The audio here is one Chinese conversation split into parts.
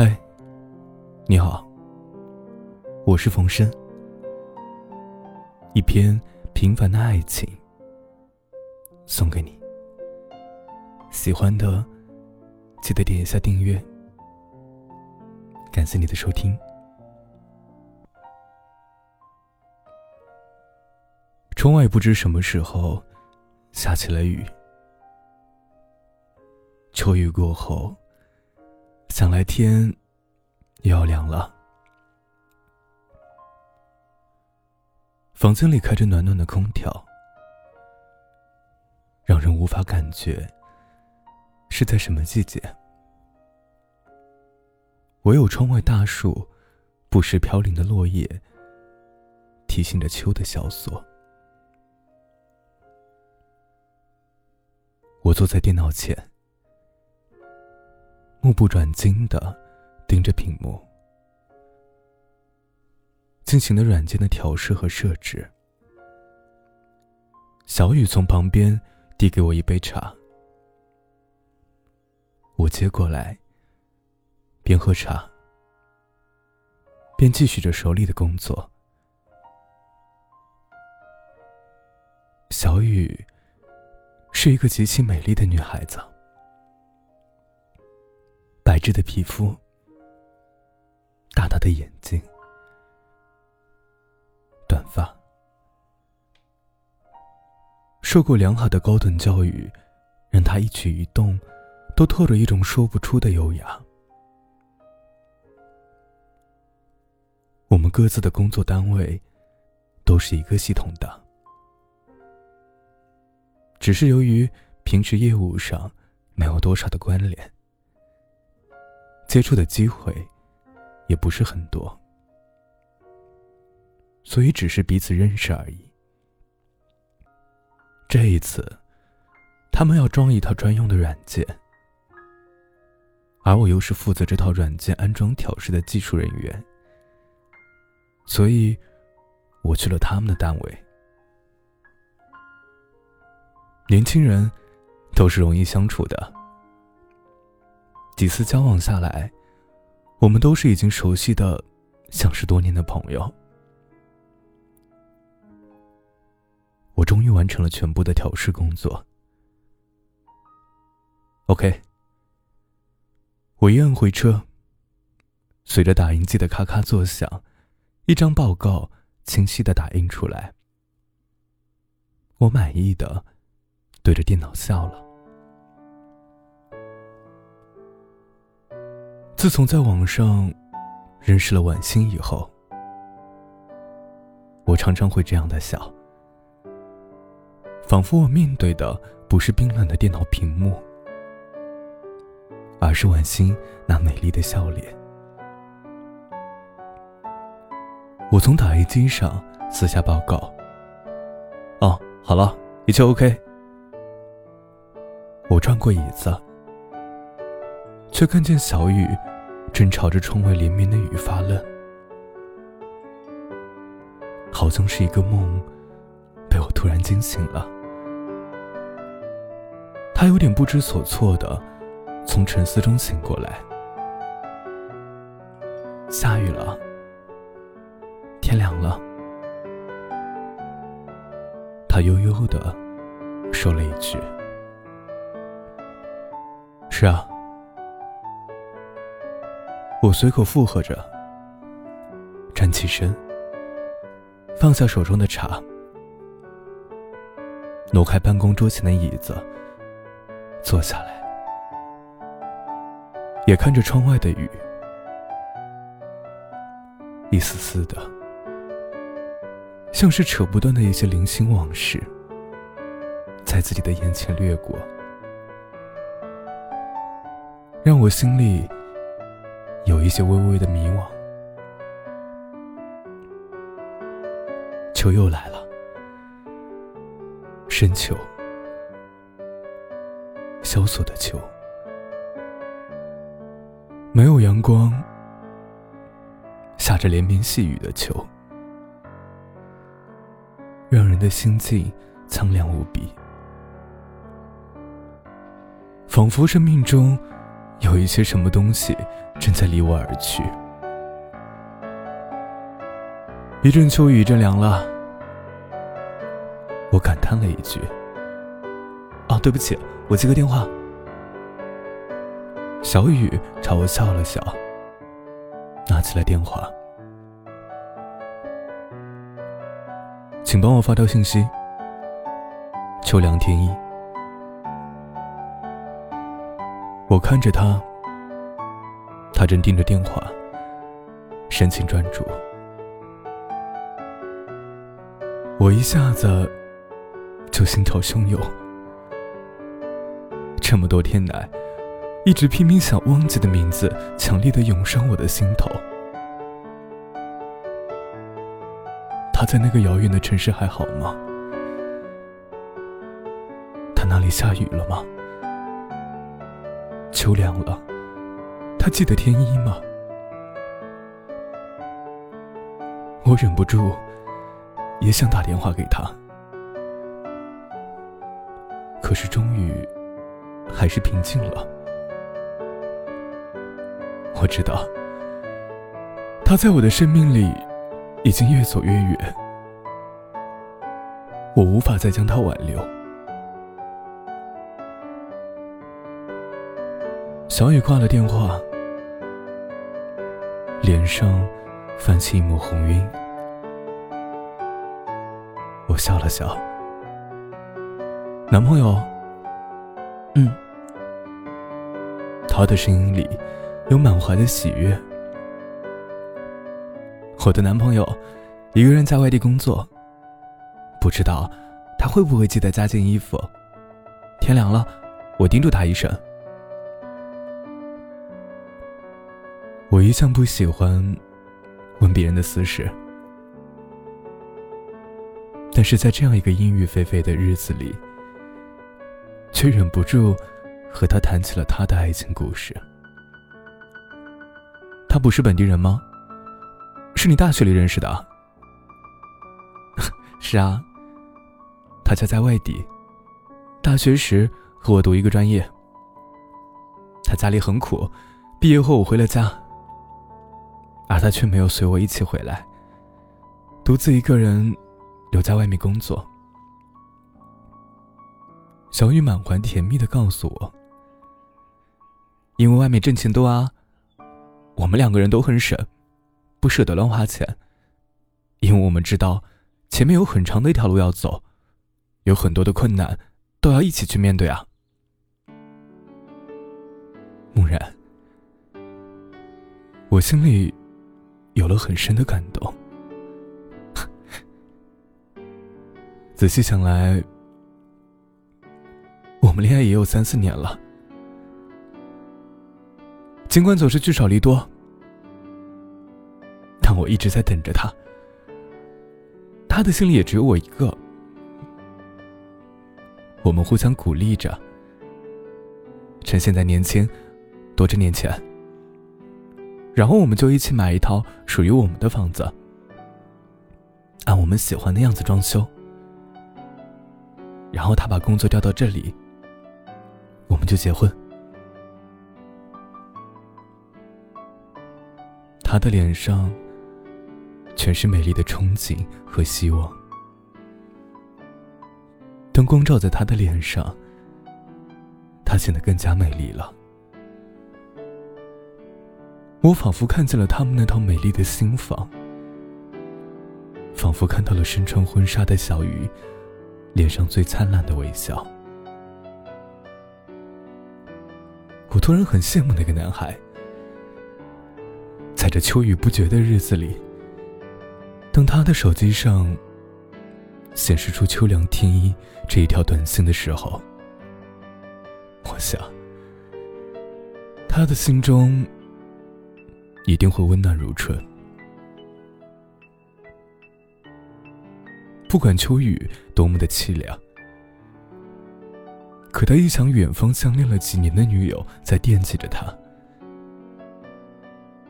嗨，你好，我是冯生。一篇平凡的爱情，送给你。喜欢的，记得点一下订阅。感谢你的收听。窗外不知什么时候下起了雨，秋雨过后。想来天又要凉了。房间里开着暖暖的空调，让人无法感觉是在什么季节。唯有窗外大树不时飘零的落叶，提醒着秋的萧索。我坐在电脑前。目不转睛的盯着屏幕，进行了软件的调试和设置。小雨从旁边递给我一杯茶，我接过来，边喝茶边继续着手里的工作。小雨是一个极其美丽的女孩子。白质的皮肤，大大的眼睛，短发，受过良好的高等教育，让他一举一动都透着一种说不出的优雅。我们各自的工作单位都是一个系统的，只是由于平时业务上没有多少的关联。接触的机会也不是很多，所以只是彼此认识而已。这一次，他们要装一套专用的软件，而我又是负责这套软件安装调试的技术人员，所以我去了他们的单位。年轻人都是容易相处的。几次交往下来，我们都是已经熟悉的，像是多年的朋友。我终于完成了全部的调试工作。OK，我一按回车，随着打印机的咔咔作响，一张报告清晰的打印出来。我满意的对着电脑笑了。自从在网上认识了婉欣以后，我常常会这样的笑，仿佛我面对的不是冰冷的电脑屏幕，而是婉欣那美丽的笑脸。我从打印机上撕下报告，哦，好了，一切 OK。我转过椅子。却看见小雨正朝着窗外连绵的雨发愣，好像是一个梦被我突然惊醒了。他有点不知所措的从沉思中醒过来。下雨了，天凉了。他悠悠的说了一句：“是啊。”我随口附和着，站起身，放下手中的茶，挪开办公桌前的椅子，坐下来，也看着窗外的雨，一丝丝的，像是扯不断的一些零星往事，在自己的眼前掠过，让我心里。有一些微微的迷惘。秋又来了，深秋，萧索的秋，没有阳光，下着连绵细雨的秋，让人的心境苍凉无比，仿佛生命中有一些什么东西。正在离我而去。一阵秋雨，一阵凉了。我感叹了一句：“啊，对不起，我接个电话。”小雨朝我笑了笑，拿起了电话：“请帮我发条信息。秋凉天意。”我看着他，他正盯着电话，神情专注。我一下子就心潮汹涌，这么多天来，一直拼命想忘记的名字，强烈的涌上我的心头。他在那个遥远的城市还好吗？他那里下雨了吗？秋凉了，他记得天一吗？我忍不住也想打电话给他，可是终于还是平静了。我知道，他在我的生命里已经越走越远，我无法再将他挽留。小雨挂了电话，脸上泛起一抹红晕。我笑了笑，男朋友，嗯，他的声音里有满怀的喜悦。我的男朋友一个人在外地工作，不知道他会不会记得加件衣服。天凉了，我叮嘱他一声。我一向不喜欢问别人的私事，但是在这样一个阴雨霏霏的日子里，却忍不住和他谈起了他的爱情故事。他不是本地人吗？是你大学里认识的？是啊，他家在外地，大学时和我读一个专业。他家里很苦，毕业后我回了家。而他却没有随我一起回来，独自一个人留在外面工作。小雨满怀甜蜜的告诉我：“因为外面挣钱多啊，我们两个人都很省，不舍得乱花钱，因为我们知道前面有很长的一条路要走，有很多的困难都要一起去面对啊。”木然，我心里。有了很深的感动。仔细想来，我们恋爱也有三四年了。尽管总是聚少离多，但我一直在等着他。他的心里也只有我一个。我们互相鼓励着，趁现在年轻，多挣点钱。然后我们就一起买一套属于我们的房子，按我们喜欢的样子装修。然后他把工作调到这里，我们就结婚。他的脸上全是美丽的憧憬和希望，灯光照在他的脸上，他显得更加美丽了。我仿佛看见了他们那套美丽的新房，仿佛看到了身穿婚纱的小鱼脸上最灿烂的微笑。我突然很羡慕那个男孩，在这秋雨不绝的日子里，当他的手机上显示出“秋凉天衣”这一条短信的时候，我想，他的心中。一定会温暖如春。不管秋雨多么的凄凉，可他一想远方相恋了几年的女友在惦记着他，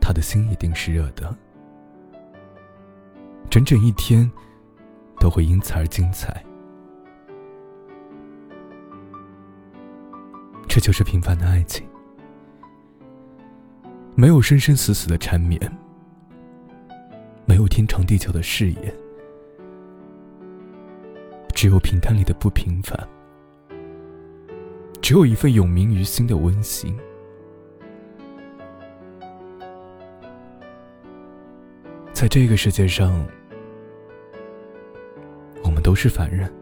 他的心一定是热的。整整一天都会因此而精彩。这就是平凡的爱情。没有生生死死的缠绵，没有天长地久的誓言，只有平淡里的不平凡，只有一份永铭于心的温馨。在这个世界上，我们都是凡人，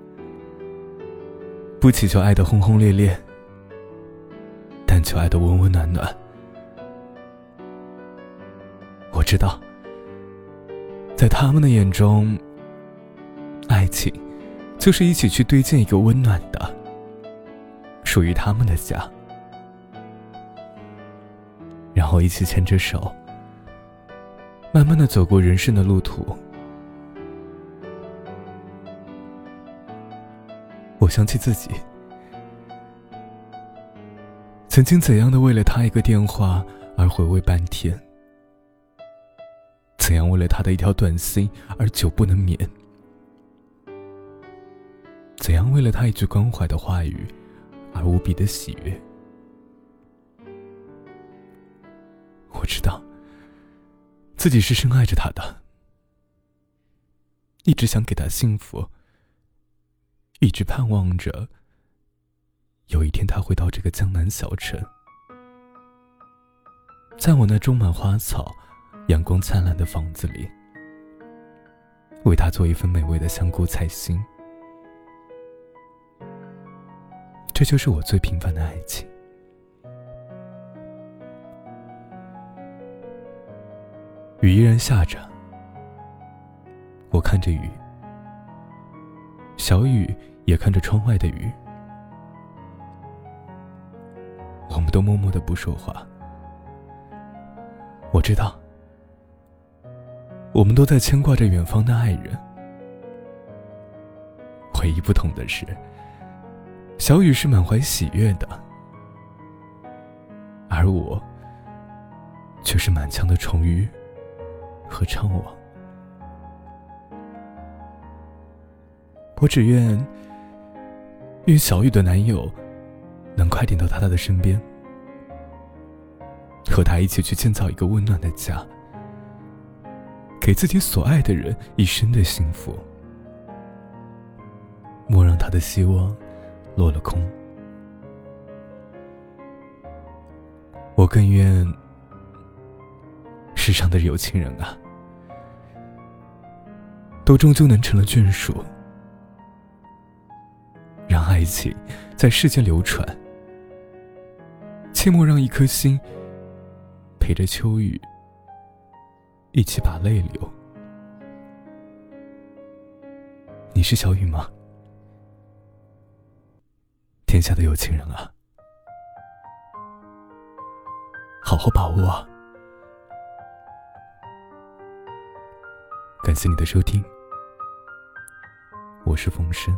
不祈求爱的轰轰烈烈，但求爱的温温暖暖。我知道，在他们的眼中，爱情就是一起去堆建一个温暖的、属于他们的家，然后一起牵着手。慢慢的走过人生的路途，我想起自己曾经怎样的为了他一个电话而回味半天，怎样为了他的一条短信而久不能眠，怎样为了他一句关怀的话语而无比的喜悦。我知道。自己是深爱着他的，一直想给他幸福，一直盼望着有一天他会到这个江南小城，在我那种满花草、阳光灿烂的房子里，为他做一份美味的香菇菜心。这就是我最平凡的爱情。雨依然下着，我看着雨，小雨也看着窗外的雨，我们都默默的不说话。我知道，我们都在牵挂着远方的爱人。唯一不同的是，小雨是满怀喜悦的，而我却是满腔的愁郁。和怅惘，我只愿愿小雨的男友能快点到他的身边，和他一起去建造一个温暖的家，给自己所爱的人一生的幸福。莫让他的希望落了空。我更愿。世上的有情人啊，都终究能成了眷属，让爱情在世间流传。切莫让一颗心陪着秋雨一起把泪流。你是小雨吗？天下的有情人啊，好好把握啊！感谢你的收听，我是风声。